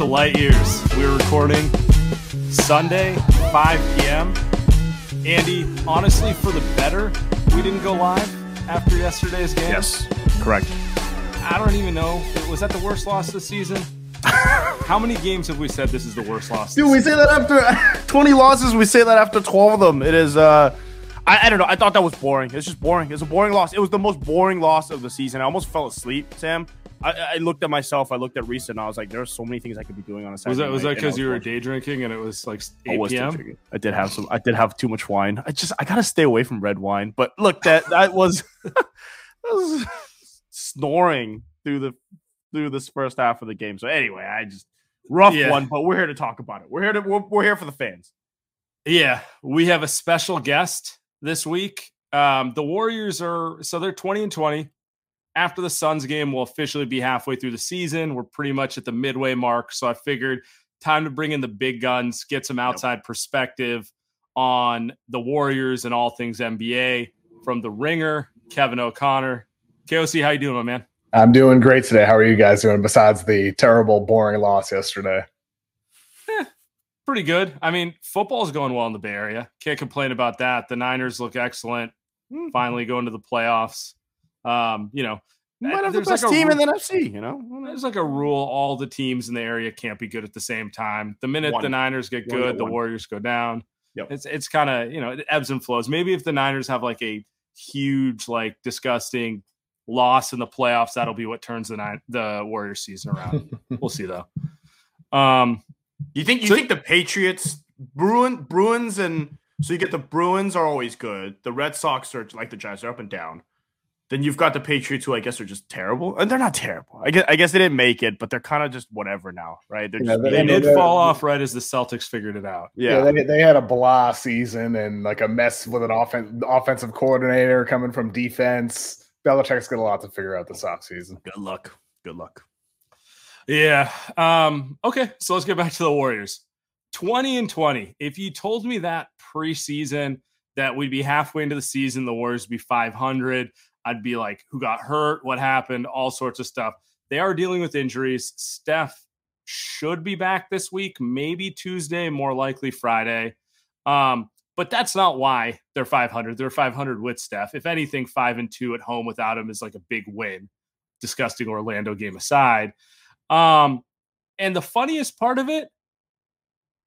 To Light Years. We're recording Sunday, 5 p.m. Andy, honestly, for the better, we didn't go live after yesterday's game. Yes, correct. I don't even know. Was that the worst loss of the season? How many games have we said this is the worst loss? Dude, we say that after 20 losses. We say that after 12 of them. It is, uh, I, I don't know. I thought that was boring. It's just boring. It's a boring loss. It was the most boring loss of the season. I almost fell asleep, Sam. I, I looked at myself. I looked at Reese, and I was like, "There's so many things I could be doing on a Saturday." Was that was night," that because you were watching. day drinking and it was like I 8 was p.m.? I did have some. I did have too much wine. I just I gotta stay away from red wine. But look, that that was, that was snoring through the through this first half of the game. So anyway, I just rough Yeah. one. But we're here to talk about it. We're here to we're, we're here for the fans. Yeah, we have a special guest this week. Um, the Warriors are so they're 20 and 20. After the Suns game, we'll officially be halfway through the season. We're pretty much at the midway mark. So I figured time to bring in the big guns, get some outside perspective on the Warriors and all things NBA from the ringer, Kevin O'Connor. KOC, how you doing, my man? I'm doing great today. How are you guys doing? Besides the terrible, boring loss yesterday. Eh, pretty good. I mean, football's going well in the Bay Area. Can't complain about that. The Niners look excellent. Mm-hmm. Finally going to the playoffs. Um, you know, We might have the there's like best team ru- in the NFC. You know, There's like a rule: all the teams in the area can't be good at the same time. The minute the Niners get One good, the one. Warriors go down. Yep. It's it's kind of you know it ebbs and flows. Maybe if the Niners have like a huge, like disgusting loss in the playoffs, that'll be what turns the nine the Warriors season around. we'll see though. Um, You think you So- think the Patriots, Bruin, Bruins, and so you get the Bruins are always good. The Red Sox are like the Giants, they're up and down. Then you've got the Patriots, who I guess are just terrible, and they're not terrible. I guess I guess they didn't make it, but they're kind of just whatever now, right? They're Yeah, just they- they And did they're- fall off right as the Celtics figured it out. yeah. they, they had a blah season and like a mess with an offen- offensive coordinator coming from defense. Belichick's got a lot to figure out this offseason. Good luck. Good luck. Yeah. Um, okay, so let's get back to the Warriors. 20 and 20. If you told me that preseason that we'd be halfway into the season, the Warriors would be 500, I'd be like, who got hurt? What happened? All sorts of stuff. They are dealing with injuries. Steph should be back this week, maybe Tuesday, more likely Friday. Um, but that's not why they're 500. They're 500 with Steph. If anything, five and two at home without him is like a big win. Disgusting Orlando game aside. Um, and the funniest part of it,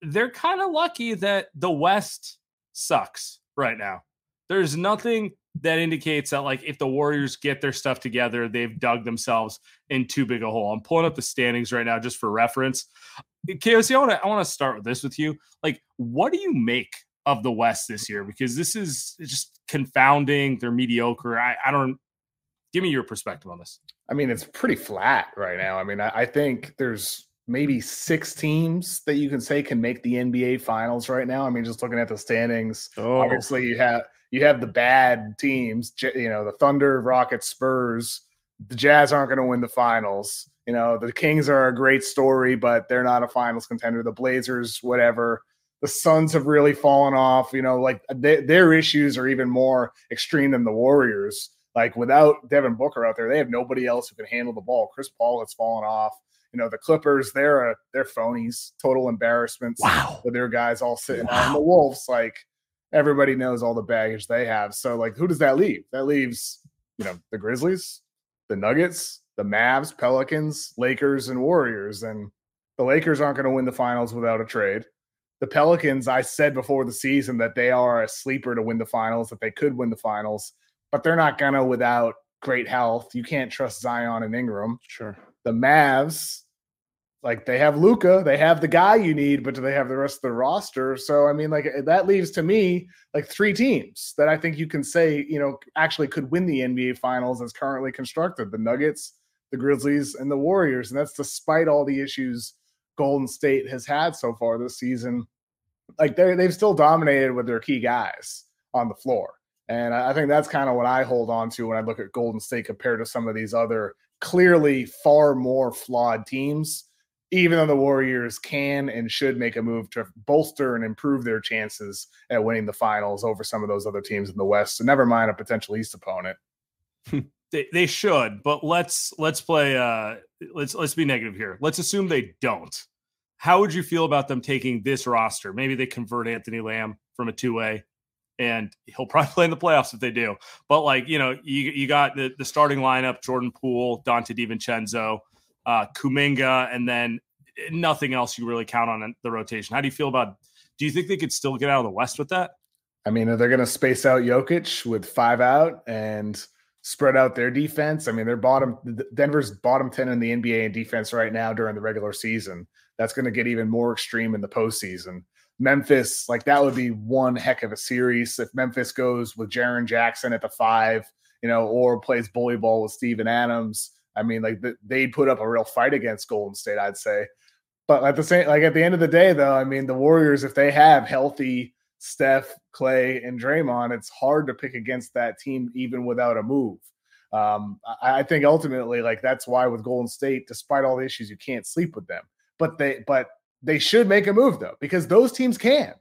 they're kind of lucky that the West sucks right now. There's nothing that indicates that, like, if the Warriors get their stuff together, they've dug themselves in too big a hole. I'm pulling up the standings right now just for reference. KOC, I want to I want to start with this with you. Like, what do you make of the West this year? Because this is just confounding. They're mediocre. I, I don't. Give me your perspective on this. I mean, it's pretty flat right now. I mean, I, I think there's maybe six teams that you can say can make the NBA finals right now. I mean, just looking at the standings, Oh, obviously you have you have the bad teams you know the thunder rockets spurs the jazz aren't going to win the finals you know the kings are a great story but they're not a finals contender the blazers whatever The Suns have really fallen off. You know, like they, their issues are even more extreme than the Warriors. Like without Devin Booker out there, they have nobody else who can handle the ball. Chris Paul has fallen off. You know, the Clippers, they're a, they're phonies, total embarrassments. Wow. With their guys all sitting Wow. on the Wolves, like everybody knows all the baggage they have. So, like, who does that leave? That leaves, you know, the Grizzlies, the Nuggets, the Mavs, Pelicans, Lakers, and Warriors. And the Lakers aren't going to win the finals without a trade. The Pelicans, I said before the season that they are a sleeper to win the finals, that they could win the finals, but they're not going to without great health. You can't trust Zion and Ingram. Sure. The Mavs, like they have Luka, they have the guy you need, but do they have the rest of the roster? So I mean, like that leaves to me like three teams that I think you can say, you know, actually could win the NBA finals as currently constructed. The Nuggets, the Grizzlies, and the Warriors. And that's despite all the issues Golden State has had so far this season. Like they they've still dominated with their key guys on the floor. And I I think that's kind of what I hold on to when I look at Golden State compared to some of these other clearly far more flawed teams, even though the Warriors can and should make a move to bolster and improve their chances at winning the finals over some of those other teams in the West. So never mind a potential East opponent. They, they should, but let's let's play uh let's let's be negative here. Let's assume they don't. How would you feel about them taking this roster? Maybe they convert Anthony Lamb from a two-way and he'll probably play in the playoffs if they do. But like, you know, you you got the, the starting lineup, Jordan Poole, Donte DiVincenzo, uh Kuminga, and then nothing else you really count on the rotation. How do you feel about do you think they could still get out of the West with that? I mean, they're they going to space out Jokic with five out and spread out their defense? I mean, they're bottom. Denver's bottom ten in the NBA in defense right now during the regular season. That's going to get even more extreme in the postseason. Memphis, like that would be one heck of a series if Memphis goes with Jaren Jackson at the five, you know, or plays bully ball with Steven Adams. I mean, like th- they'd put up a real fight against Golden State, I'd say. But at the same, like at the end of the day, though, I mean, the Warriors, if they have healthy Steph, Clay, and Draymond, it's hard to pick against that team even without a move. Um, I, I think ultimately, like that's why with Golden State, despite all the issues, you can't sleep with them. But they, but they should make a move though, because those teams can.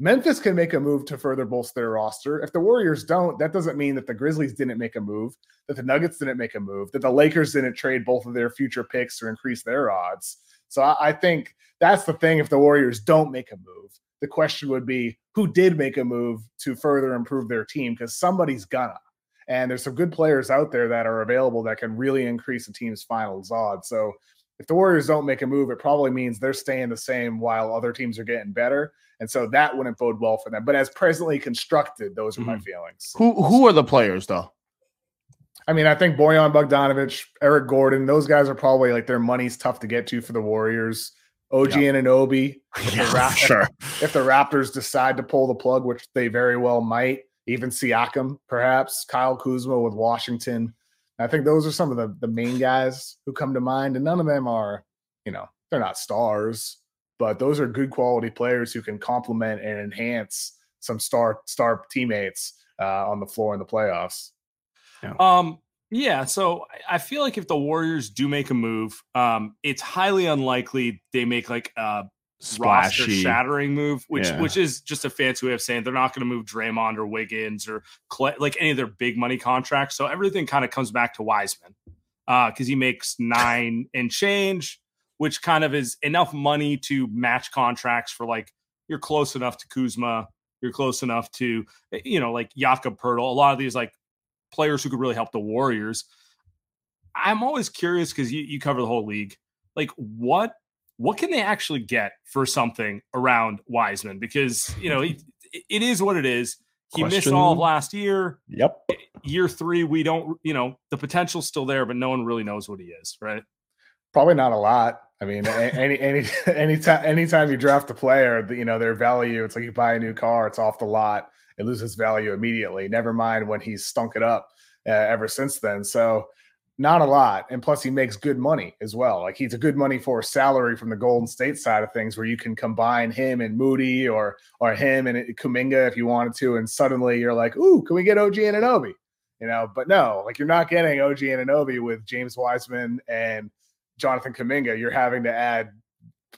Memphis can make a move to further bolster their roster. If the Warriors don't, that doesn't mean that the Grizzlies didn't make a move, that the Nuggets didn't make a move, that the Lakers didn't trade both of their future picks to increase their odds. So I, I think that's the thing. If the Warriors don't make a move, the question would be who did make a move to further improve their team? Because somebody's gonna. And there's some good players out there that are available that can really increase a team's finals odds. So if the Warriors don't make a move, it probably means they're staying the same while other teams are getting better. And so that wouldn't bode well for them. But as presently constructed, those are my Mhm. feelings. Who who are the players though? I mean, I think Bojan Bogdanovic, Eric Gordon, those guys are probably like their money's tough to get to for the Warriors. OG and Anunoby. Yeah, sure. If the Raptors decide to pull the plug, which they very well might, even Siakam, perhaps, Kyle Kuzma with Washington. I think those are some of the, the main guys who come to mind. And none of them are, you know, they're not stars, but those are good quality players who can complement and enhance some star star teammates uh, on the floor in the playoffs. Um, yeah, so I- I feel like if the Warriors do make a move, um, it's highly unlikely they make like a roster shattering move, which Yeah. which is just a fancy way of saying they're not going to move Draymond or Wiggins or Clay, like any of their big money contracts. So everything kind of comes back to Wiseman because he makes nine and change, which kind of is enough money to match contracts for like you're close enough to Kuzma, you're close enough to eh, you know like Jakob Poeltl. A lot of these like players who could really help the Warriors. I'm always curious because you, you cover the whole league. Like what what can they actually get for something around Wiseman? Because you know it, it is what it is. He missed all of last year. Yep. Year three, we don't. You know the potential's still there, but no one really knows what he is. Right? Probably not a lot. I mean, any any anytime anytime you draft a player, you know their value. It's like you buy a new car; it's off the lot. It loses value immediately. Never mind when he's stunk it up uh, ever since then. So, not a lot. And plus, he makes good money as well. Like he's a good money for salary from the Golden State side of things, where you can combine him and Moody or or him and Kuminga if you wanted to, and suddenly you're like, ooh, can we get OG Anunoby? You know, but no, like you're not getting OG Anunoby with James Wiseman and Jonathan Kuminga, you're having to add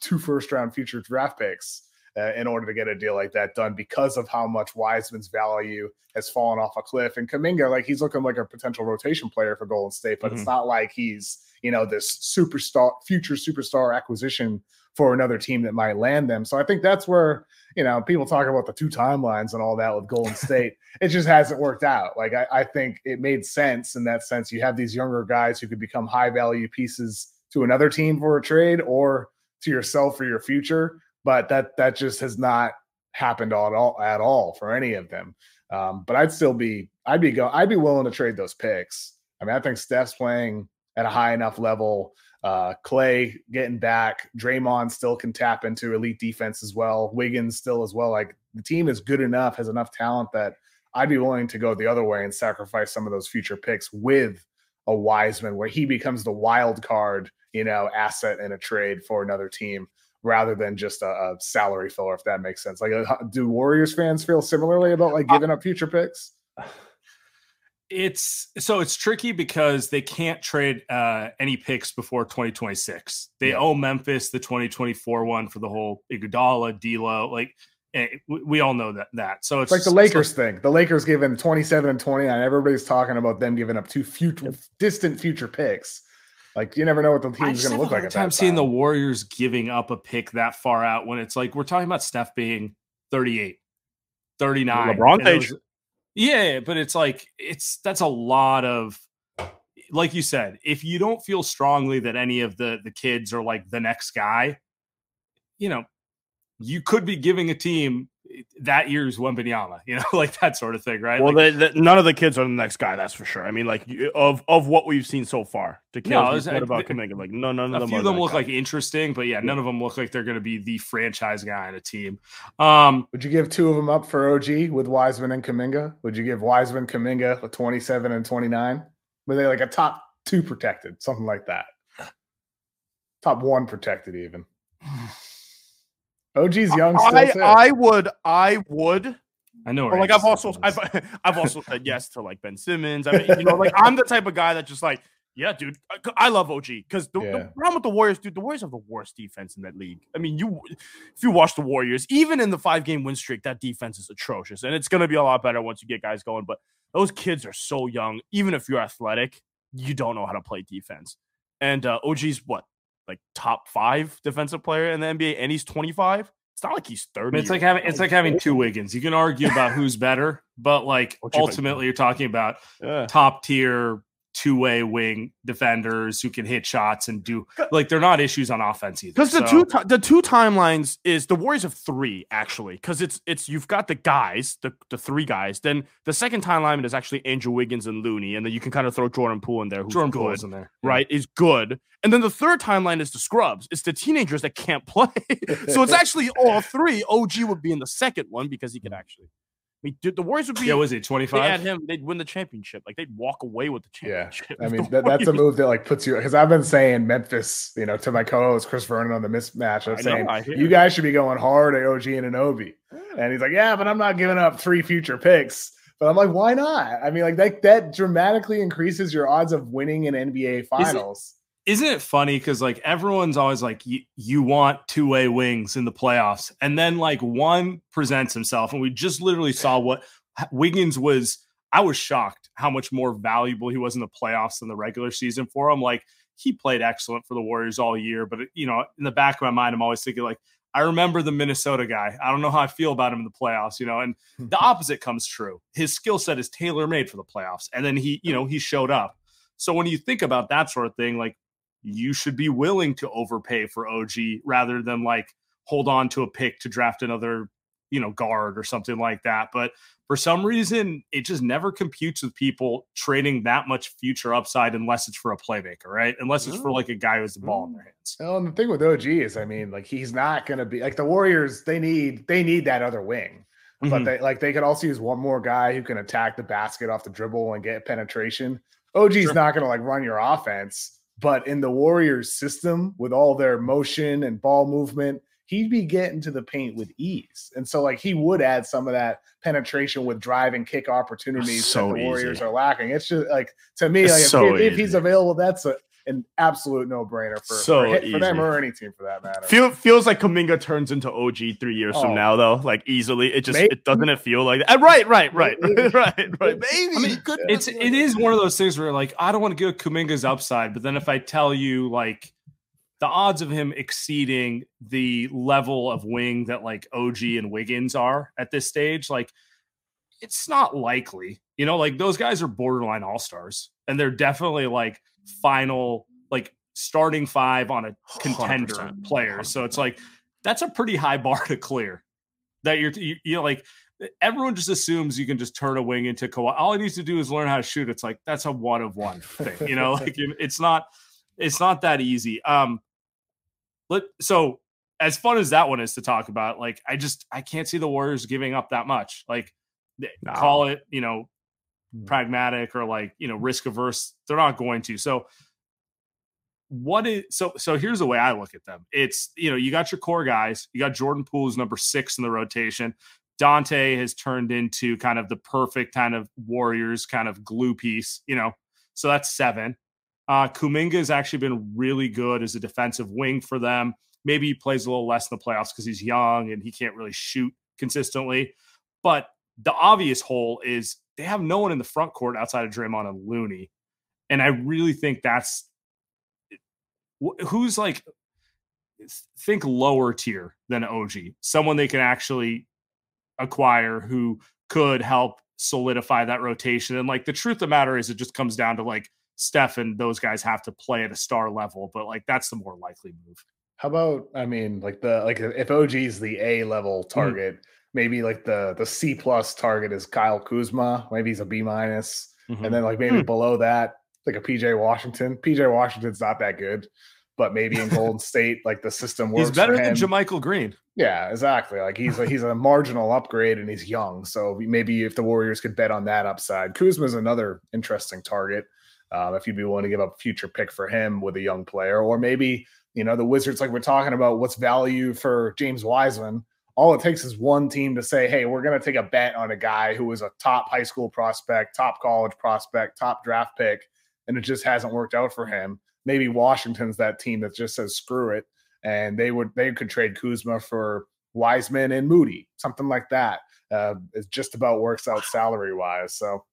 two first round future draft picks uh, in order to get a deal like that done because of how much Wiseman's value has fallen off a cliff. And Kuminga, like he's looking like a potential rotation player for Golden State, but mm-hmm. it's not like he's you know this superstar, future superstar acquisition for another team that might land them. So I think that's where you know people talk about the two timelines and all that with Golden State. it just hasn't worked out. Like I, I think it made sense in that sense. You have these younger guys who could become high value pieces to another team for a trade or to yourself for your future but that that just has not happened at all at all for any of them. Um, but I'd still be I'd be go I'd be willing to trade those picks. I mean, I think Steph's playing at a high enough level. Uh, Clay getting back, Draymond still can tap into elite defense as well. Wiggins still as well. Like the team is good enough, has enough talent that I'd be willing to go the other way and sacrifice some of those future picks with a Wiseman, where he becomes the wild card, you know, asset in a trade for another team rather than just a, a, salary filler, if that makes sense. Like, uh, do Warriors fans feel similarly about like giving up future picks? It's so it's tricky because they can't trade uh, any picks before 2026. They yeah. owe Memphis the 2024 one for the whole Iguodala, D'Lo. Like Eh, we all know that that. So it's, it's like the Lakers so, thing. The Lakers giving 27 and 29. Everybody's talking about them giving up two future distant future picks like you never know what the team's going to look like. At time seeing the Warriors giving up a pick that far out when it's like we're talking about Steph being 38, 39. LeBron age. Yeah, but it's like it's that's a lot of like you said, if you don't feel strongly that any of the the kids are like the next guy, you know, you could be giving a team that year's Wembanyama, you know, like that sort of thing, right? Well, like, they, they, none of the kids are the next guy, that's for sure. I mean, like of of what we've seen so far, to kill no, what about Kuminga, like no, none of them. A few of them look guy. like interesting, but yeah, yeah, none of them look like they're going to be the franchise guy in a team. Um, Would you give two of them up for OG with Wiseman and Kuminga? Would you give Wiseman, Kuminga, a twenty-seven and twenty-nine? Were they like a top two protected, something like that? Top one protected, even. OG's young. I, I would. I would. I know. like I've also I've I've also said yes to like Ben Simmons. I mean, you know, like I'm the type of guy that just like, yeah, dude, I love OG because the, yeah. the, problem with the Warriors, dude, the Warriors have the worst defense in that league. I mean, you if you watch the Warriors, even in the five game win streak, that defense is atrocious, and it's gonna be a lot better once you get guys going. But those kids are so young. Even if you're athletic, you don't know how to play defense. And uh, OG's what like top five defensive player in the NBA, and he's 25. It's not like he's 30. It's like having it's like having two Wiggins. You can argue about who's better, but like ultimately, you're talking about yeah. top tier two way wing defenders who can hit shots and do like they're not issues on offense either. Because the so. two the two timelines is the Warriors of three actually because it's it's you've got the guys the the three guys then the second timeline is actually Andrew Wiggins and Looney and then you can kind of throw Jordan Poole in there who's Jordan good, in there right yeah. is good and then the third timeline is the scrubs it's the teenagers that can't play so it's actually all three OG would be in the second one because he can mm. actually I mean, dude, the Warriors would be. Yeah, was it twenty five? They had him. They'd win the championship. Like they'd walk away with the championship. Yeah, I mean that, that's a move that like puts you because I've been saying Memphis, you know, to my co-host Chris Vernon on the mismatch. I'm saying know, you guys should be going hard at OG and Anunoby, and he's like, yeah, but I'm not giving up three future picks. But I'm like, why not? I mean, like that that dramatically increases your odds of winning an NBA Finals isn't it funny because like everyone's always like you, want two-way wings in the playoffs. And then like one presents himself and we just literally saw what wiggins was i was shocked how much more valuable he was in the playoffs than the regular season for him. Like he played excellent for the warriors all year but you know in the back of my mind i'm always thinking like i remember the minnesota guy. I don't know how i feel about him in the playoffs you know? And the opposite comes true. His skill set is tailor made for the playoffs and then he you know he showed up. So when you think about that sort of thing like you should be willing to overpay for OG rather than like hold on to a pick to draft another, you know, guard or something like that. But for some reason, it just never computes with people trading that much future upside unless it's for a playmaker, right? Unless it's for like a guy who has the ball in their hands. Well, and the thing with OG is, I mean, like he's not going to be like the Warriors. They need they need that other wing. Mm-hmm. But they like they could also use one more guy who can attack the basket off the dribble and get penetration. OG's sure. not going to like run your offense, but in the Warriors system, with all their motion and ball movement, he'd be getting to the paint with ease. And so, like, he would add some of that penetration with drive and kick opportunities so that the Warriors easy. are lacking. It's just like to me, like, if, if, he's available, that's a an absolute no brainer for, So for, for them or any team for that matter. Feel feels like Kuminga turns into OG three years Oh. from now, though. Like easily, it just Maybe. it doesn't it feel like that? Uh, Right, right, right, right, right, right. Maybe. I mean, it's it is one of those things where like I don't want to give Kuminga's upside, but then if I tell you like the odds of him exceeding the level of wing that like OG and Wiggins are at this stage, like it's not likely. You know, like those guys are borderline all stars, and they're definitely like final, like starting five on a contender 100%. players. So it's like that's a pretty high bar to clear. That you're you, you know like everyone just assumes you can just turn a wing into Kawhi. All he needs to do is learn how to shoot. It's like that's a one of one thing, you know. like it's not it's not that easy. Um, let so as fun as that one is to talk about, like I just I can't see the Warriors giving up that much. Like No. call it you know. Pragmatic or like you know risk averse. They're not going to. So what is so so here's the way I look at them. It's you know, you got your core guys, you got Jordan Poole who's number six in the rotation. Donte has turned into kind of the perfect kind of Warriors kind of glue piece, you know. So that's seven. Uh Kuminga has actually been really good as a defensive wing for them. Maybe he plays a little less in the playoffs because he's young and he can't really shoot consistently. But the obvious hole is they have no one in the front court outside of Draymond and Looney. And I really think that's who's like think lower tier than OG, someone they can actually acquire who could help solidify that rotation. And like the truth of the matter is, it just comes down to like Steph and those guys have to play at a star level, but like that's the more likely move. How about I mean, like the like if OG's the A level mm. target, maybe like the the C plus target is Kyle Kuzma. Maybe he's a B minus, Mm-hmm. and then like maybe Hmm. below that, like a PJ Washington. PJ Washington's not that good, but maybe in Golden State, like the system works. He's better for than him. JaMychal Green. Yeah, exactly. Like he's a, he's a marginal upgrade and he's young. So maybe if the Warriors could bet on that upside, Kuzma's another interesting target. Um, if you'd be willing to give up a future pick for him with a young player, or maybe you know the Wizards, like we're talking about, what's value for James Wiseman? All it takes is one team to say, "Hey, we're going to take a bet on a guy who was a top high school prospect, top college prospect, top draft pick, and it just hasn't worked out for him." Maybe Washington's that team that just says, "Screw it." and they would they could trade Kuzma for Wiseman and Moody, something like that. Uh, it just about works out salary wise. So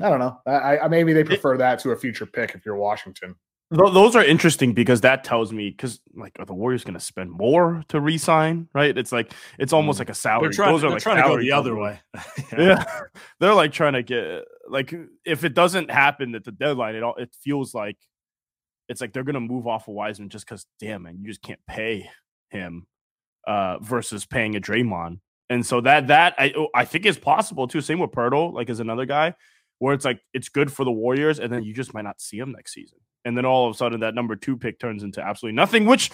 I don't know. I, I maybe they prefer that to a future pick if you're Washington. Th- those are interesting because that tells me because like are the Warriors going to spend more to re-sign? Right? It's like it's almost Mm. like a salary. They're trying, those are like trying to go the other way. Yeah, they're like trying to get like if it doesn't happen at the deadline, it all it feels like it's like they're gonna move off of Wiseman just because damn man, you just can't pay him uh versus paying a Draymond. And so that that I oh, I think is possible too. Same with Poeltl, like as another guy, where it's like it's good for the Warriors, and then you just might not see him next season. And then all of a sudden that number two pick turns into absolutely nothing, which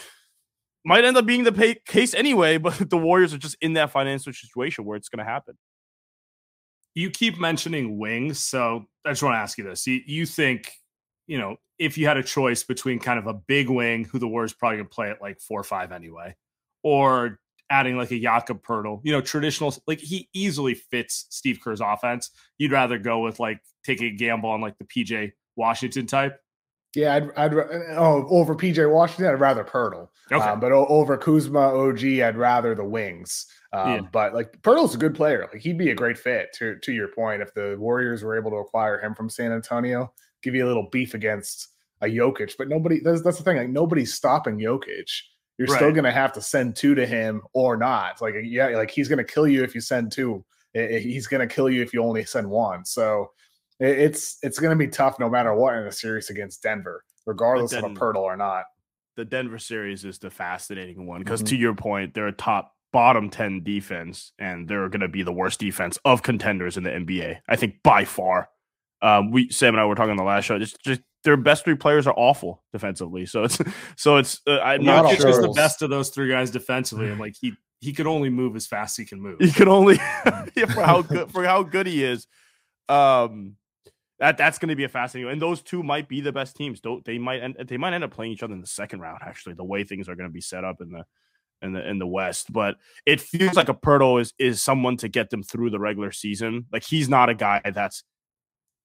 might end up being the pay- case anyway. But the Warriors are just in that financial situation where it's going to happen. you keep mentioning wings, so I just want to ask you this: you, you think, you know, if you had a choice between kind of a big wing, who the Warriors probably gonna play at like four or five anyway, or adding like a Jakob Poeltl, you know, traditional, like he easily fits Steve Kerr's offense. You'd rather go with like taking a gamble on like the PJ Washington type. Yeah, I'd, I'd oh over PJ Washington, I'd rather Poeltl. Okay. Um, but over Kuzma, OG, I'd rather the wings. Um, Yeah. But like Poeltl's a good player. Like he'd be a great fit. To to your point, if the Warriors were able to acquire him from San Antonio, give you a little beef against a Jokic. But nobody. That's that's the thing. Like nobody's stopping Jokic. You're still going to have to send two to him or not. Like yeah, like he's going to kill you if you send two. I- I- He's going to kill you if you only send one. So it's it's going to be tough no matter what in a series against Denver, regardless of a Poeltl or not. the Denver series is the fascinating one because Mhm. to your point, they're a top bottom 10 defense and they're going to be the worst defense of contenders in the NBA. I think by far. Um, we Sam and I were talking on the last show. Just, just their best three players are awful defensively. So it's so it's uh, I'm Not not sure. is the best of those three guys defensively, and like he he could only move as fast as he can move. He can only yeah, for how good for how good he is. Um, that that's going to be a fascinating. And those two might be the best teams. Don't they might end, they might end up playing each other in the second round. Actually, the way things are going to be set up in the in the in the West, but it feels like a Poeltl is is someone to get them through the regular season. Like he's not a guy that's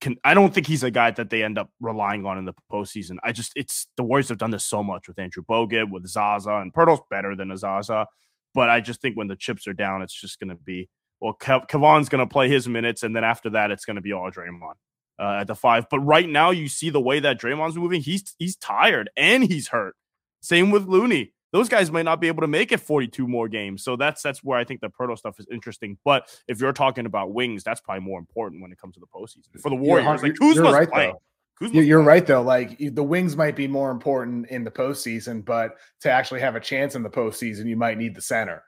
can. I don't think he's a guy that they end up relying on in the postseason. I just it's the Warriors have done this so much with Andrew Bogut, with Zaza, and Poeltl's better than Zaza. But I just think when the chips are down, it's just going to be well, Kev- Kevon's going to play his minutes, and then after that, it's going to be all Draymond uh, at the five. But right now, you see the way that Draymond's moving. He's he's tired and he's hurt. Same with Looney. Those guys might not be able to make it 42 more games. So that's that's where I think the proto stuff is interesting. But if you're talking about wings, that's probably more important when it comes to the postseason for the Warriors. You're, like Kuzma's you're right playing. though. Kuzma's You're playing. right though. Like the wings might be more important in the postseason, but to actually have a chance in the postseason, you might need the center.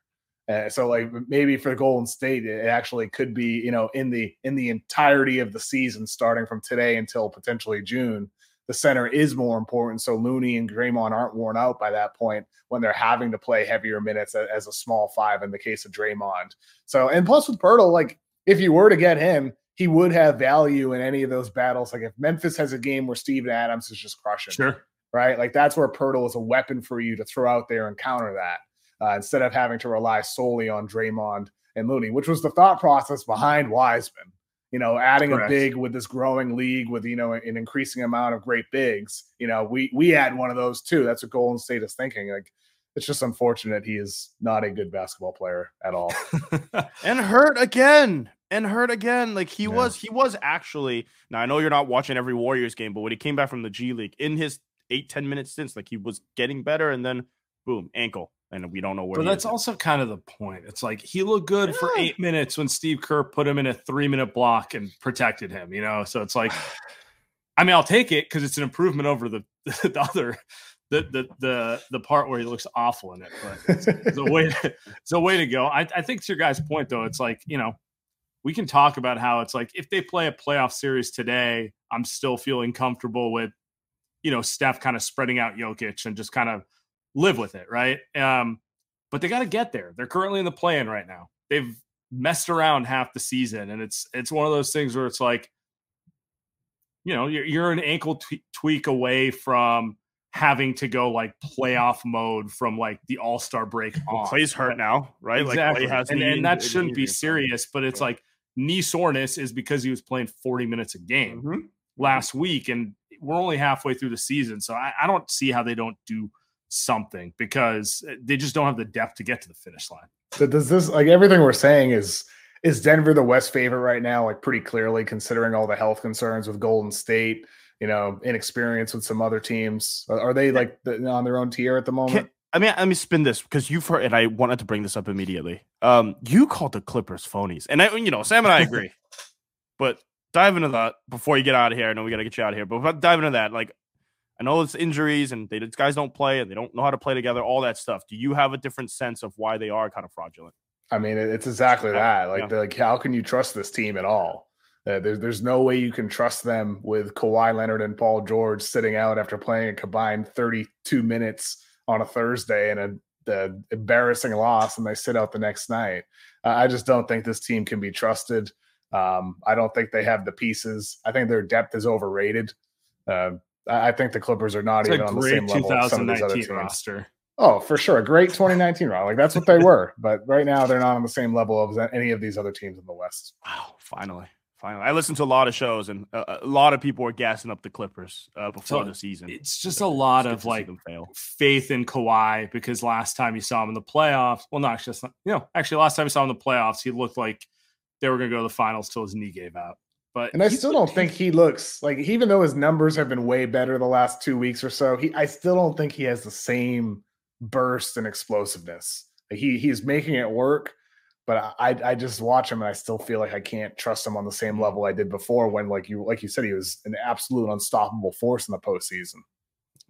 Uh, so like maybe for Golden State, it actually could be you know in the in the entirety of the season, starting from today until potentially June, the center is more important. So Looney and Draymond aren't worn out by that point when they're having to play heavier minutes a- as a small five in the case of Draymond. So and plus with Poeltl, like if you were to get him, he would have value in any of those battles. Like if Memphis has a game where Steven Adams is just crushing, Sure. right? Like that's where Poeltl is a weapon for you to throw out there and counter that uh, instead of having to rely solely on Draymond and Looney, which was the thought process behind Wiseman. You know, adding Correct. a big with this growing league with you know an increasing amount of great bigs. You know, we we add one of those too. That's what Golden State is thinking. Like it's just unfortunate he is not a good basketball player at all. and hurt again and hurt again like he Yeah. was he was actually now i know you're not watching every warriors game but when he came back from the g league in his eight ten minutes since like he was getting better and then boom ankle and we don't know where But that's also kind of the point. It's like he looked good for eight minutes when Steve Kerr put him in a three minute block and protected him, you know? So it's like, I mean, I'll take it because it's an improvement over the, the other, the, the, the, the part where he looks awful in it. But it's, it's a way, it's a way to go. I, I think to your guys' point, though, it's like, you know, we can talk about how it's like if they play a playoff series today, I'm still feeling comfortable with, you know, Steph kind of spreading out Jokic and just kind of live with it, right? Um, but they got to get there. They're currently in the play-in right now. They've messed around half the season, and it's it's one of those things where it's like, you know, you're you're an ankle twe- tweak away from having to go like playoff mode from like the All Star break Well. Clay's hurt now, right? Exactly. Like and, and that shouldn't be serious, but it's Yeah. like knee soreness is because he was playing 40 minutes a game Mhm. last week, and we're only halfway through the season. So I, I don't see how they don't do something because uh, they just don't have the depth to get to the finish line. So does this like everything we're saying is is Denver the West favorite right now? Like pretty clearly, considering all the health concerns with Golden State, you know, inexperience with some other teams. Are, are they like the, on their own tier at the moment? Can- I mean, let me spin this because you've heard, and I wanted to bring this up immediately. Um, you called the Clippers phonies, and I, you know, Sam and I agree. but dive into that before you get out of here. I know we got to get you out of here, but dive into that, like, I know it's injuries and they, these guys don't play and they don't know how to play together, all that stuff. Do you have a different sense of why they are kind of fraudulent? I mean, it's exactly that. Like, yeah. like, how can you trust this team at all? Uh, there's there's no way you can trust them with Kawhi Leonard and Paul George sitting out after playing a combined 32 minutes on a Thursday and a the embarrassing loss, and they sit out the next night. Uh, I just don't think this team can be trusted. Um, I don't think they have the pieces. I think their depth is overrated. I I think the Clippers are not It's even on the great same level as some of these other 2019 teams. roster. Oh, for sure. A great 2019 round. Like that's what they were. But right now they're not on the same level of any of these other teams in the West. Wow, finally. Finally, I listened to a lot of shows, and uh, a lot of people were gassing up the Clippers uh, before So, the season. It's just a lot of like fail. faith in Kawhi because last time you saw him in the playoffs, well, not just you know, actually last time you saw him in the playoffs, he looked like they were going to go to the finals till his knee gave out. But And I still don't think he looks like even though his numbers have been way better the last two weeks or so, he I still don't think he has the same burst and explosiveness. Like he he's making it work, but I I just watch him and I still feel like I can't trust him on the same level I did before when like you like you said he was an absolute unstoppable force in the postseason.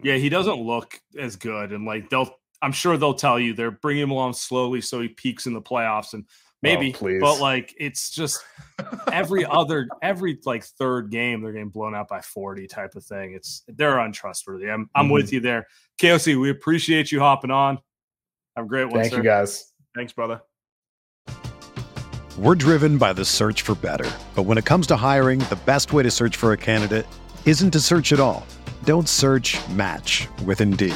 Yeah, he doesn't look as good, and like they'll, I'm sure they'll tell you they're bringing him along slowly so he peaks in the playoffs, and maybe, oh, please. but like it's just every other, every like third game they're getting blown out by 40 type of thing. It's they're untrustworthy. I'm, I'm mm-hmm. with you there, KOC. We appreciate you hopping on. Have a great one, Thank sir. you guys. Thanks, brother. We're driven by the search for better. But when it comes to hiring, the best way to search for a candidate isn't to search at all. Don't search match with Indeed.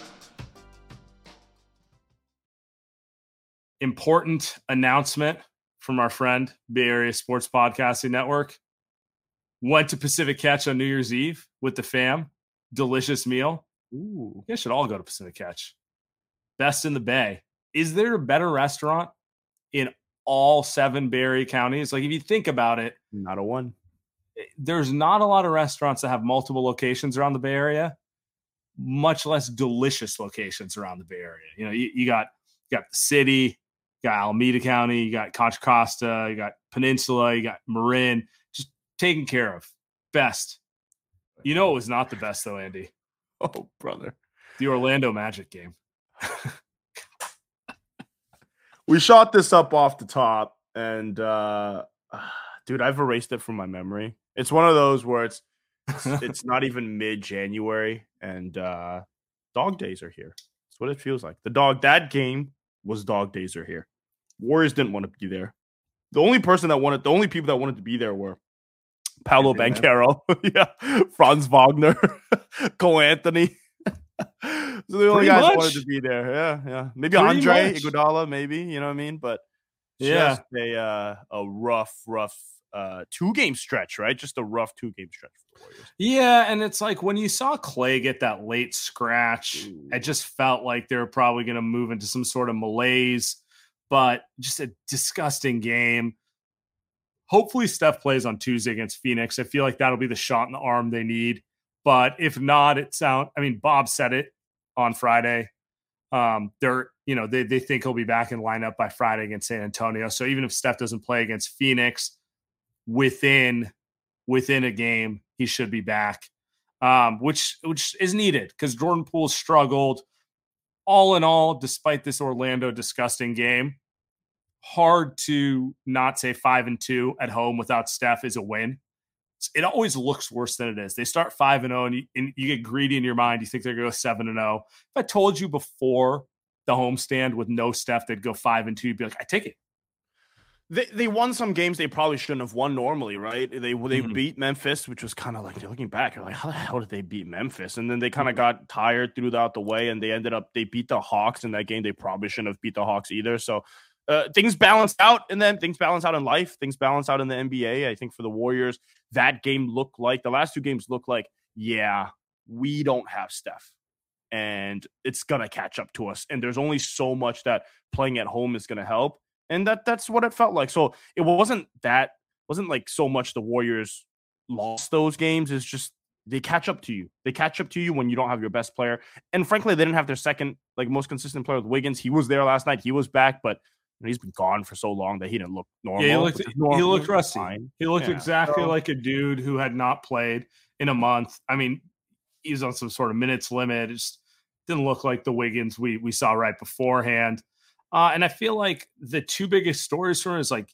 Important announcement from our friend, Bay Area Sports Podcasting Network. Went to Pacific Catch on New Year's Eve with the fam. Delicious meal. Ooh, you should all go to Pacific Catch. Best in the Bay. Is there a better restaurant in all seven Bay Area counties? Like, if you think about it, not a one. Eh, there's not a lot of restaurants that have multiple locations around the Bay Area, much less delicious locations around the Bay Area. You know, you, you got you got the city, you got Alameda County, you got Contra Costa, you got Peninsula, you got Marin, just taken care of. Best. You know, it was not the best though, Andy. Oh, brother. The Orlando Magic game. we shot this up off the top, and uh dude, I've erased it from my memory. It's one of those where it's it's, not even mid January, and uh dog days are here. That's what it feels like. The dog that game was dog days are here. Warriors didn't want to be there. The only person that wanted, the only people that wanted to be there were Paolo Banchero, yeah, Franz Wagner, Cole Anthony. so the only guys much. wanted to be there. Yeah, yeah. Maybe Pretty Andre much. Iguodala, maybe you know what I mean. But yeah, a uh, a rough, rough uh, two game stretch, right? Just a rough two game stretch for the Warriors. Yeah, and it's like when you saw Clay get that late scratch, Ooh. it just felt like they were probably going to move into some sort of malaise. But just a disgusting game. Hopefully, Steph plays on Tuesday against Phoenix. I feel like that'll be the shot in the arm they need. But if not, it sound. I mean, Bob said it on Friday. Um, they're you know they they think he'll be back in lineup by Friday against San Antonio. So even if Steph doesn't play against Phoenix, within within a game, he should be back, um, which which is needed because Jordan Poole struggled. All in all, despite this Orlando disgusting game, hard to not say five and two at home without Steph is a win. It always looks worse than it is. They start five and zero, oh and you, and you get greedy in your mind. You think they're going to go seven and zero. Oh. If I told you before the homestand with no Steph, they'd go five and two. You'd be like, I take it. They, they won some games they probably shouldn't have won normally, right? They they mm-hmm. beat Memphis, which was kind of like looking back, you're like, how the hell did they beat Memphis? And then they kind of mm-hmm. got tired throughout the way, and they ended up they beat the Hawks in that game. They probably shouldn't have beat the Hawks either. So uh, things balance out, and then things balance out in life. Things balance out in the NBA. I think for the Warriors, that game looked like the last two games looked like, yeah, we don't have Steph, and it's gonna catch up to us. And there's only so much that playing at home is gonna help, and that that's what it felt like. So it wasn't that wasn't like so much the Warriors lost those games. It's just they catch up to you. They catch up to you when you don't have your best player. And frankly, they didn't have their second, like most consistent player with Wiggins. He was there last night. He was back, but he's been gone for so long that he didn't look normal. Yeah, he looked, normal, he looked rusty. Fine. He looked yeah. exactly so, like a dude who had not played in a month. I mean, he's on some sort of minutes limit. It just didn't look like the Wiggins we we saw right beforehand. Uh, and I feel like the two biggest stories for him is like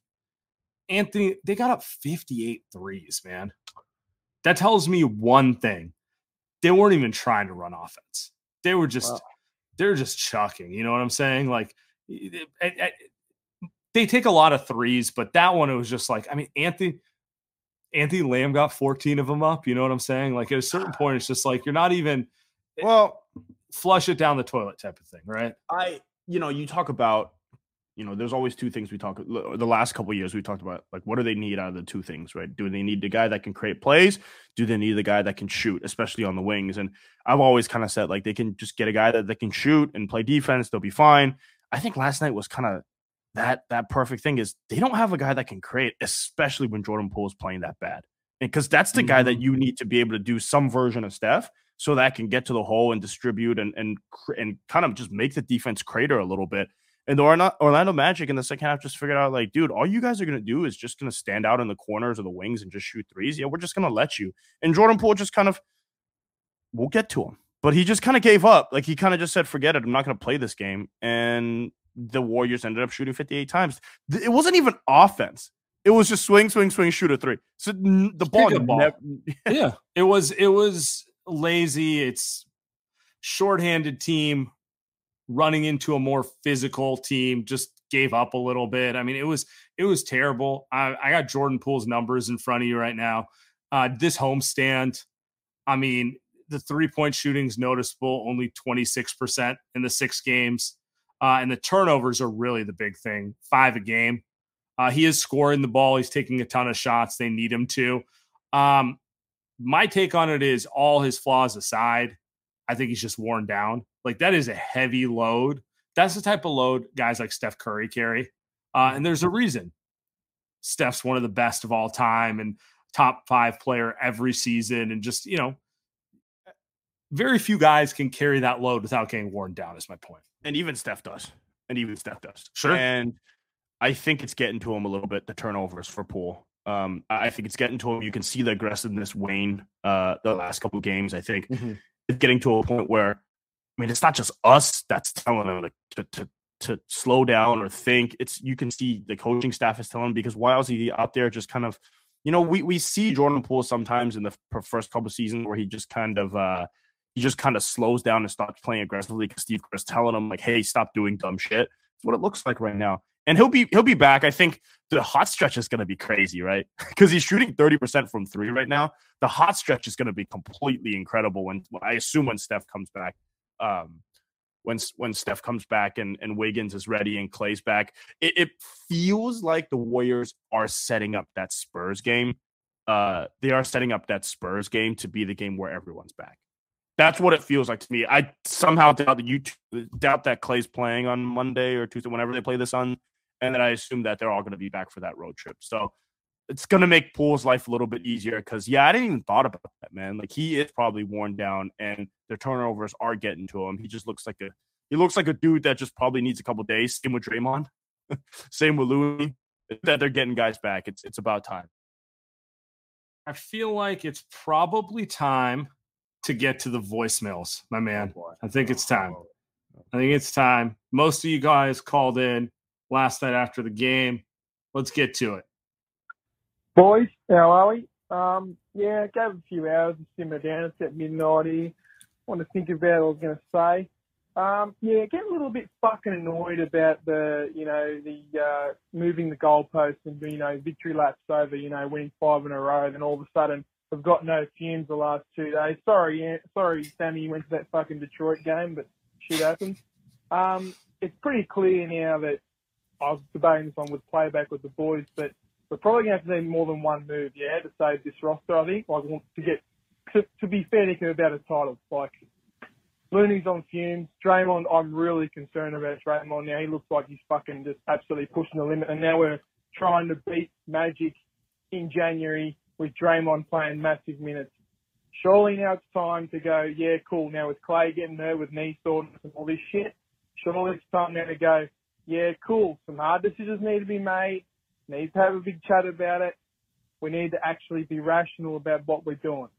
Anthony, they got up 58 threes, man. That tells me one thing. They weren't even trying to run offense. They were just wow. they were just chucking. You know what I'm saying? Like they take a lot of threes, but that one it was just like I mean Anthony Anthony Lamb got 14 of them up. You know what I'm saying? Like at a certain point, it's just like you're not even eh, well flush it down the toilet type of thing, right? I you know you talk about you know there's always two things we talk the last couple years we talked about like what do they need out of the two things right do they need the guy that can create plays do they need the guy that can shoot especially on the wings and i've always kind of said like they can just get a guy that, they can shoot and play defense they'll be fine i think last night was kind of that that perfect thing is they don't have a guy that can create, especially when Jordan Poole is playing that bad. because that's the mm-hmm. guy that mm-hmm. you need to be able to do some version of Steph so that can get to the hole and distribute and and and kind of just make the defense crater a little bit. And the Orlando Magic in the second half just figured out, like, dude, all you guys are gonna do is just gonna stand out in the corners or the wings and just shoot threes. Yeah, we're just gonna let you. And Jordan Poole just kind of, we'll get to him, but he just kind of gave up. Like he kind of just said, forget it, I'm not gonna play this game. And the Warriors ended up shooting 58 times. It wasn't even offense. It was just swing, swing, swing, shoot a three. So the ball, ball. Never, yeah, it was it was lazy. It's shorthanded team running into a more physical team. Just gave up a little bit. I mean, it was it was terrible. I, I got Jordan Poole's numbers in front of you right now. Uh, this homestand, I mean, the three point shooting's noticeable, only 26% in the six games. Uh, and the turnovers are really the big thing, five a game. Uh, he is scoring the ball. He's taking a ton of shots. They need him to. Um, my take on it is all his flaws aside, I think he's just worn down. Like that is a heavy load. That's the type of load guys like Steph Curry carry. Uh, and there's a reason. Steph's one of the best of all time and top five player every season. And just, you know, very few guys can carry that load without getting worn down, is my point. And even Steph does. And even Steph does. Sure. And I think it's getting to him a little bit, the turnovers for Poole. Um, I think it's getting to him. You can see the aggressiveness wane uh, the last couple games. I think mm-hmm. it's getting to a point where, I mean, it's not just us that's telling him to, to, to slow down or think. It's you can see the coaching staff is telling him because why else is he out there just kind of, you know, we we see Jordan Poole sometimes in the first couple seasons where he just kind of uh, he just kind of slows down and stops playing aggressively because Steve Kerr's telling him like, hey, stop doing dumb shit. It's what it looks like right now and he'll be he'll be back. I think the hot stretch is going to be crazy, right? Because he's shooting thirty percent from three right now. The hot stretch is going to be completely incredible when I assume when Steph comes back. Um, when when Steph comes back and and Wiggins is ready and Klay's back, it, it feels like the Warriors are setting up that Spurs game. Uh, they are setting up that Spurs game to be the game where everyone's back. That's what it feels like to me. I somehow doubt that you doubt that Klay's playing on Monday or Tuesday, whenever they play this on and then I assume that they're all going to be back for that road trip. So it's going to make Poole's life a little bit easier because, yeah, I didn't even thought about that, man. Like he is probably worn down, and the turnovers are getting to him. He just looks like a he looks like a dude that just probably needs a couple days. Same with Draymond, same with Louis. That they're getting guys back. It's it's about time. I feel like it's probably time to get to the voicemails, my man. Oh, I think it's time. Oh. I think it's time. Most of you guys called in last night after the game. Let's get to it. Boys, how are we? Um, yeah, gave a few hours to simmer down. It's at midnight Want to think about what I was going to say. Um, yeah, get a little bit fucking annoyed about the, you know, the uh, moving the goalposts and you know victory laps over, you know, winning five in a row. Then all of a sudden we've got no fumes the last two days. Sorry, yeah, sorry, Sammy, you went to that fucking Detroit game, but shit happens. Um, it's pretty clear now that I was debating this one with playback with the boys, but we're probably going to have to need more than one move, yeah, to save this roster, I think. Like, to get, to, to be fair to about a title. Like, Looney's on fumes. Draymond, I'm really concerned about Draymond now. He looks like he's fucking just absolutely pushing the limit. And now we're trying to beat Magic in January with Draymond playing massive minutes. Surely now it's time to go, yeah, cool. Now with Klay getting there with knee soreness and all this shit, surely it's time now to go, yeah, cool. Some hard decisions need to be made. Need to have a big chat about it. We need to actually be rational about what we're doing.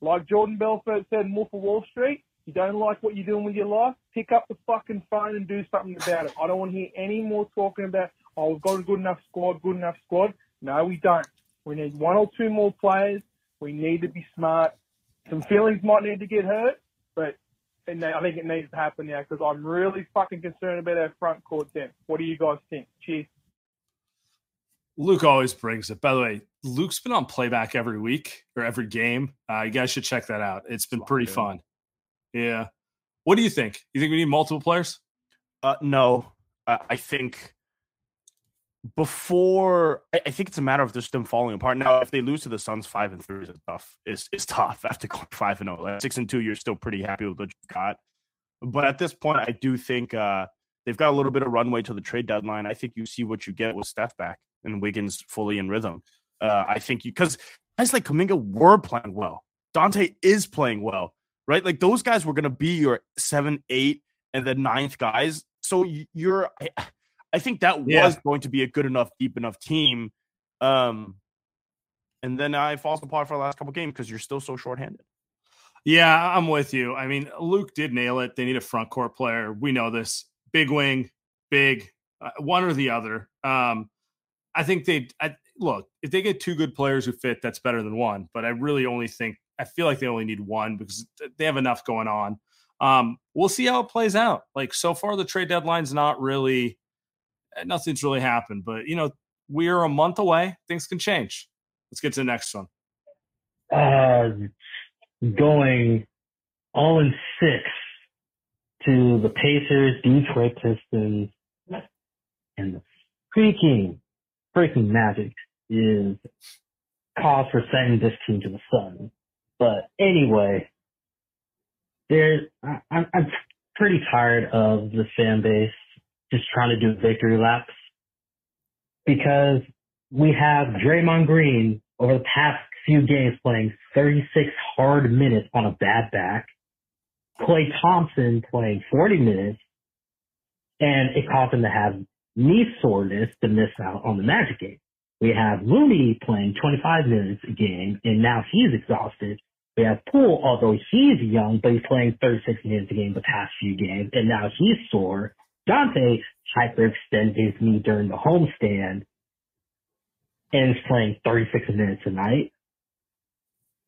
Like Jordan Belfort said in Wolf of Wall Street, you don't like what you're doing with your life, pick up the fucking phone and do something about it. I don't want to hear any more talking about, oh, we've got a good enough squad, good enough squad. No, we don't. We need one or two more players. We need to be smart. Some feelings might need to get hurt, but and I think it needs to happen now because I'm really fucking concerned about our front court depth. What do you guys think? Cheers. Luke always brings it. By the way, Luke's been on playback every week or every game. Uh, you guys should check that out. It's been pretty fun. Yeah. What do you think? You think we need multiple players? Uh, no, I think before I, think it's a matter of just them falling apart. Now, if they lose to the Suns five and three is tough. It's it's tough after five and zero. Oh. Like six and two, you're still pretty happy with what you got. But at this point, I do think uh, they've got a little bit of runway to the trade deadline. I think you see what you get with Steph back and Wiggins fully in rhythm. Uh, I think you because guys like Kuminga were playing well. Donte is playing well, right? Like those guys were going to be your seven, eight, and the ninth guys. So you're, I think that yeah. was going to be a good enough, deep enough team. Um, and then I falls apart for the last couple games because you're still so shorthanded. Yeah, I'm with you. I mean, Luke did nail it. They need a front court player. We know this. Big wing, big, uh, one or the other. Um, I think they I, look if they get two good players who fit, that's better than one. But I really only think I feel like they only need one because they have enough going on. Um, we'll see how it plays out. Like so far, the trade deadline's not really nothing's really happened. But you know, we're a month away. Things can change. Let's get to the next one. Uh, going all in six to the Pacers, Detroit Pistons, and the freaking, freaking Magic is cause for sending this team to the sun. But anyway, there's, I, I'm, I'm pretty tired of the fan base just trying to do victory laps because we have Draymond Green over the past few games playing 36 hard minutes on a bad back. Klay Thompson playing 40 minutes and it caused him to have knee soreness to miss out on the Magic game. We have Looney playing 25 minutes a game and now he's exhausted. We have Poole, although he's young, but he's playing 36 minutes a game the past few games and now he's sore. Donte hyperextended knee during the homestand and is playing 36 minutes a night.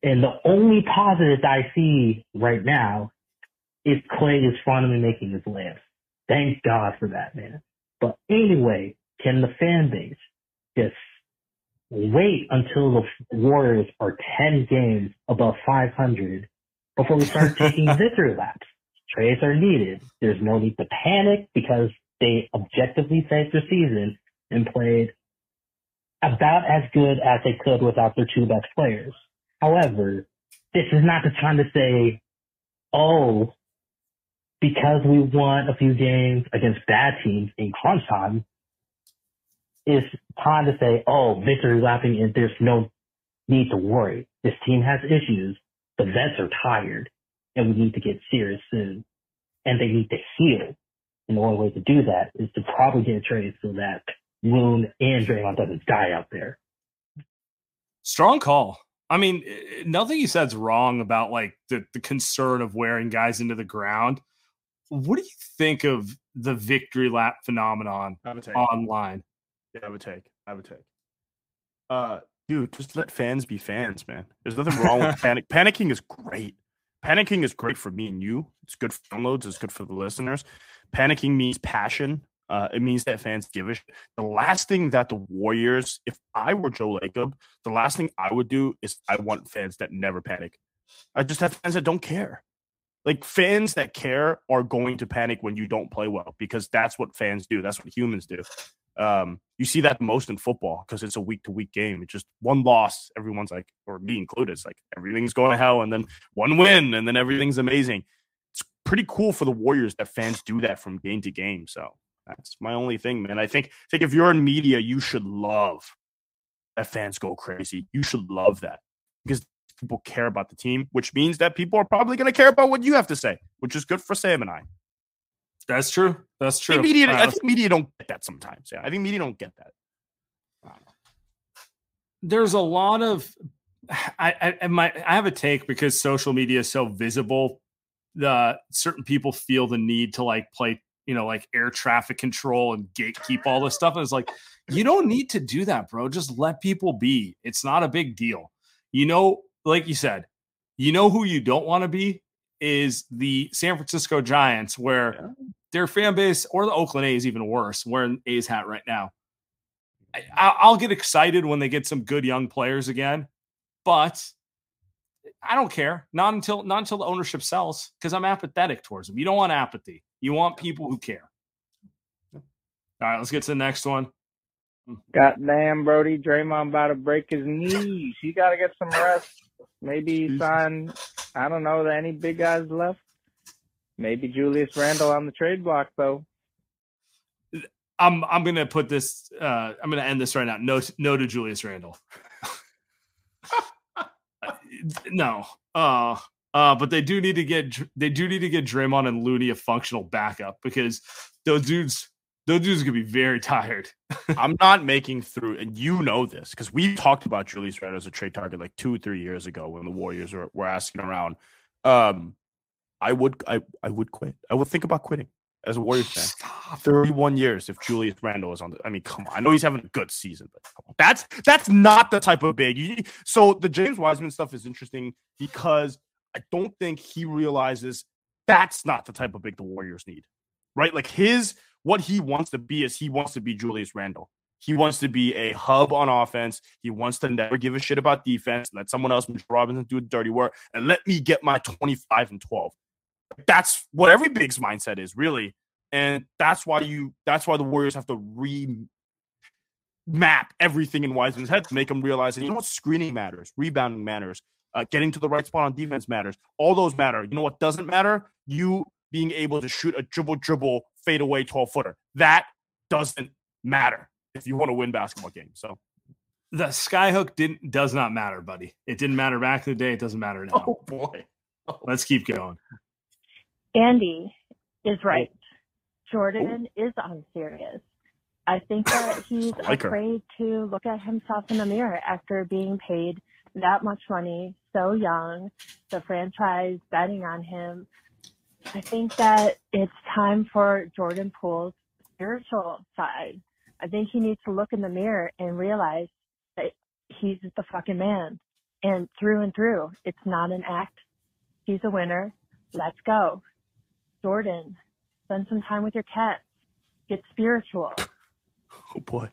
And the only positive I see right now is Clay is finally making his layups. Thank God for that, man. But anyway, can the fan base just wait until the Warriors are 10 games above 500 before we start taking victory laps? Trades are needed. There's no need to panic because they objectively finished their season and played about as good as they could without their two best players. However, this is not the time to say, oh, because we won a few games against bad teams in crunch time, it's time to say, oh, victory lapping and there's no need to worry. This team has issues. The vets are tired and we need to get serious soon. And they need to heal. And the only way to do that is to probably get a traded so that Moon and Draymond doesn't die out there. Strong call. I mean, eh, nothing he said's wrong about like the, the concern of wearing guys into the ground. What do you think of the victory lap phenomenon online? Yeah, I would take. I would take. Uh, dude, just let fans be fans, man. There's nothing wrong with panic. Panicking is great. Panicking is great for me and you. It's good for downloads. It's good for the listeners. Panicking means passion. Uh, it means that fans give a shit. The last thing that the Warriors, if I were Joe Lacob, the last thing I would do is I want fans that never panic. I just have fans that don't care. Like fans that care are going to panic when you don't play well because that's what fans do. That's what humans do. Um, you see that most in football because it's a week to week game. It's just one loss, everyone's like, or me included, it's like everything's going to hell, and then one win, and then everything's amazing. It's pretty cool for the Warriors that fans do that from game to game. So that's my only thing, man. I think I think if you're in media, you should love that fans go crazy. You should love that because people care about the team, which means that people are probably going to care about what you have to say, which is good for Sam and I. That's true. That's true. I think media, uh, I think media don't get that sometimes. Yeah, I think media don't get that. There's a lot of I, I my I have a take because social media is so visible. The certain people feel the need to like play you know, like air traffic control and gatekeep all this stuff. And it's like, you don't need to do that, bro. Just let people be. It's not a big deal. You know, like you said, you know who you don't want to be is the San Francisco Giants, where yeah. their fan base or the Oakland A's even worse, wearing A's hat right now. I, will get excited when they get some good young players again, but I don't care. Not until not until the ownership sells because I'm apathetic towards them. You don't want apathy. You want people who care. All right, let's get to the next one. Hmm. Goddamn, Brody, Draymond about to break his knees. He got to get some rest. Maybe sign. I don't know. Any big guys left? Maybe Julius Randle on the trade block though. I'm I'm gonna put this. Uh, I'm gonna end this right now. No, no to Julius Randle. no. Uh uh, but they do need to get they do need to get Draymond and Looney a functional backup because those dudes those dudes gonna be very tired. I'm not making through, and you know this because we talked about Julius Randle as a trade target like two or three years ago when the Warriors were, were asking around. Um, I would I I would quit. I would think about quitting as a Warriors fan. Stop. 31 years if Julius Randle is on the I mean, come on. I know he's having a good season, but. That's that's not the type of big. You- So the James Wiseman stuff is interesting because I don't think he realizes that's not the type of big the Warriors need. Right? Like his what he wants to be is he wants to be Julius Randle. He wants to be a hub on offense. He wants to never give a shit about defense. Let someone else, Mitchell Robinson, do the dirty work, and let me get my 25 and 12. That's what every big's mindset is, really. And that's why you that's why the Warriors have to re map everything in Wiseman's head to make him realize that you know what screening matters, rebounding matters, uh, getting to the right spot on defense matters. All those matter. You know what doesn't matter? You being able to shoot a dribble dribble fade away 12 footer. That doesn't matter if you want to win basketball games. So The skyhook didn't does not matter, buddy. It didn't matter back in the day. It doesn't matter now. Oh boy. Let's keep going. Andy is right. Jordan oh. is unserious. I think that he's I like her. afraid to look at himself in the mirror after being paid that much money, so young, the franchise betting on him. I think that it's time for Jordan Poole's spiritual side. I think he needs to look in the mirror and realize that he's the fucking man. And through and through, it's not an act. He's a winner. Let's go. Jordan, spend some time with your cats. Get spiritual. Oh boy.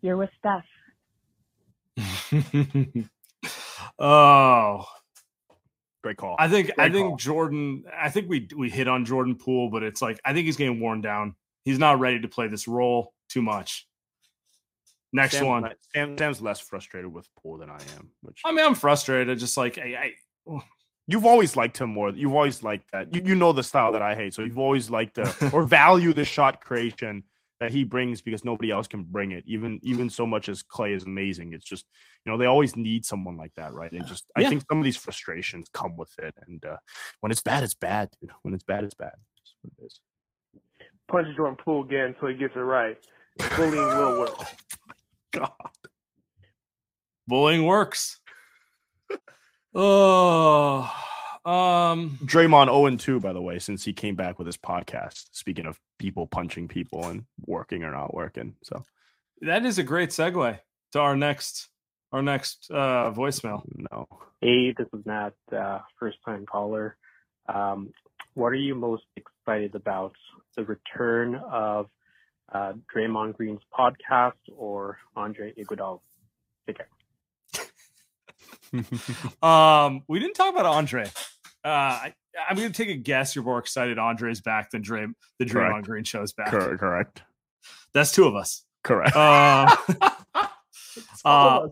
You're with Steph. oh, Great call. I think I think call. Jordan. I think we we hit on Jordan Poole, but it's like I think he's getting worn down. He's not ready to play this role too much. Next Sam's one. Sam, Sam's less frustrated with Poole than I am, which I mean, I'm frustrated. Just like I, I oh. you've always liked him more. You've always liked that. You, you know the style that I hate. So you've always liked the or value the shot creation that he brings because nobody else can bring it. Even even so much as Klay is amazing. It's just you know they always need someone like that, right? And just I think some of these frustrations come with it. And uh, when it's bad, it's bad. Dude. When it's bad, it's bad. That's what it is. Punch Jordan Poole again until he gets it right. Bullying will work. God. bullying works. oh, um, Draymond 0 2, by the way, since he came back with his podcast. Speaking of people punching people and working or not working. So that is a great segue to our next our next uh voicemail. no. Hey, this is Matt, uh, first time caller. Um, what are you most excited about? The return of uh, Draymond Green's podcast or Andre Iguodala? Take care. Um, we didn't talk about Andre. Uh, I, I'm going to take a guess. You're more excited Andre's back than Dray the Draymond Correct. Green show's back. Correct. Correct. That's two of us. Correct. Uh, uh,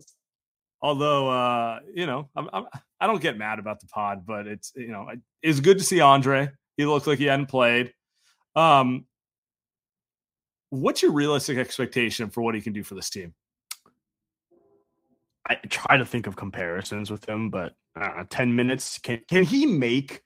although uh, you know, I'm, I'm, I don't get mad about the pod, but it's you know, it's good to see Andre. He looked like he hadn't played. Um, what's your realistic expectation for what he can do for this team? I try to think of comparisons with him, but uh, 10 minutes can can he make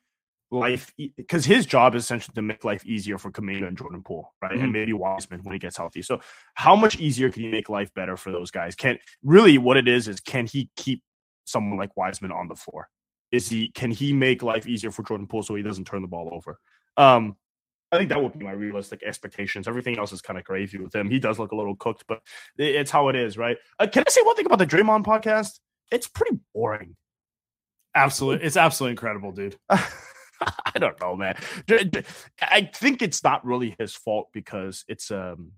life because his job is essentially to make life easier for Kuminga and Jordan Poole, right? Mhm. And maybe Wiseman when he gets healthy. So how much easier can he make life better for those guys? Can really what it is is can he keep someone like Wiseman on the floor? Is he can he make life easier for Jordan Poole so he doesn't turn the ball over? Um I think that would be my realistic expectations. Everything else is kind of crazy with him. He does look a little cooked, but it's how it is, right? Uh, can I say one thing about the Draymond podcast? It's pretty boring. Absolutely, it's absolutely incredible, dude. I don't know, man. I think it's not really his fault because it's um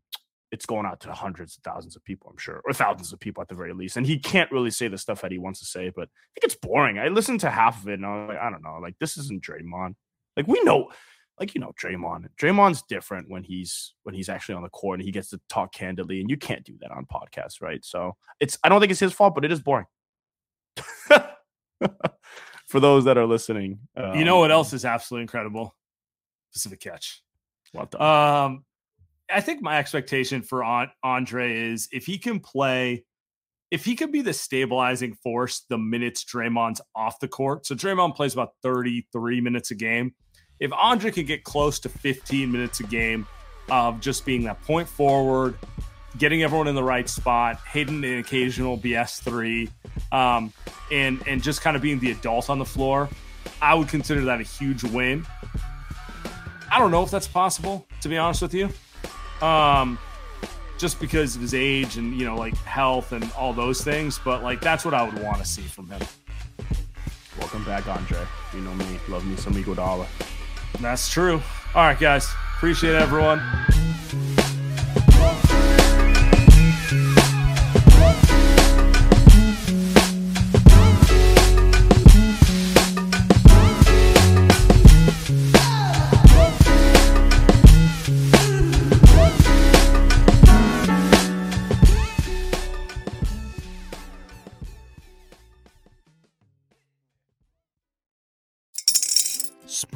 it's going out to hundreds of thousands of people, I'm sure, or thousands of people at the very least. And he can't really say the stuff that he wants to say, but I think it's boring. I listened to half of it and I was like, I don't know, like this isn't Draymond. Like we know, like you know, Draymond. Draymond's different when he's when he's actually on the court and he gets to talk candidly, and you can't do that on podcasts, right? So it's I don't think it's his fault, but it is boring. For those that are listening, you know um, what else is absolutely incredible? Pacific Catch. Well done. Um, I think my expectation for Andre is if he can play if he can be the stabilizing force the minutes Draymond's off the court, so Draymond plays about 33 minutes a game. If Andre could get close to 15 minutes a game of just being that point forward, getting everyone in the right spot, hitting an occasional BS three, um, and and just kind of being the adult on the floor, I would consider that a huge win. I don't know if that's possible, to be honest with you. Um, just because of his age and you know like health and all those things. But like that's what I would want to see from him. Welcome back, Andre. You know me, love me some Iguodala. That's true. All right, guys, appreciate everyone.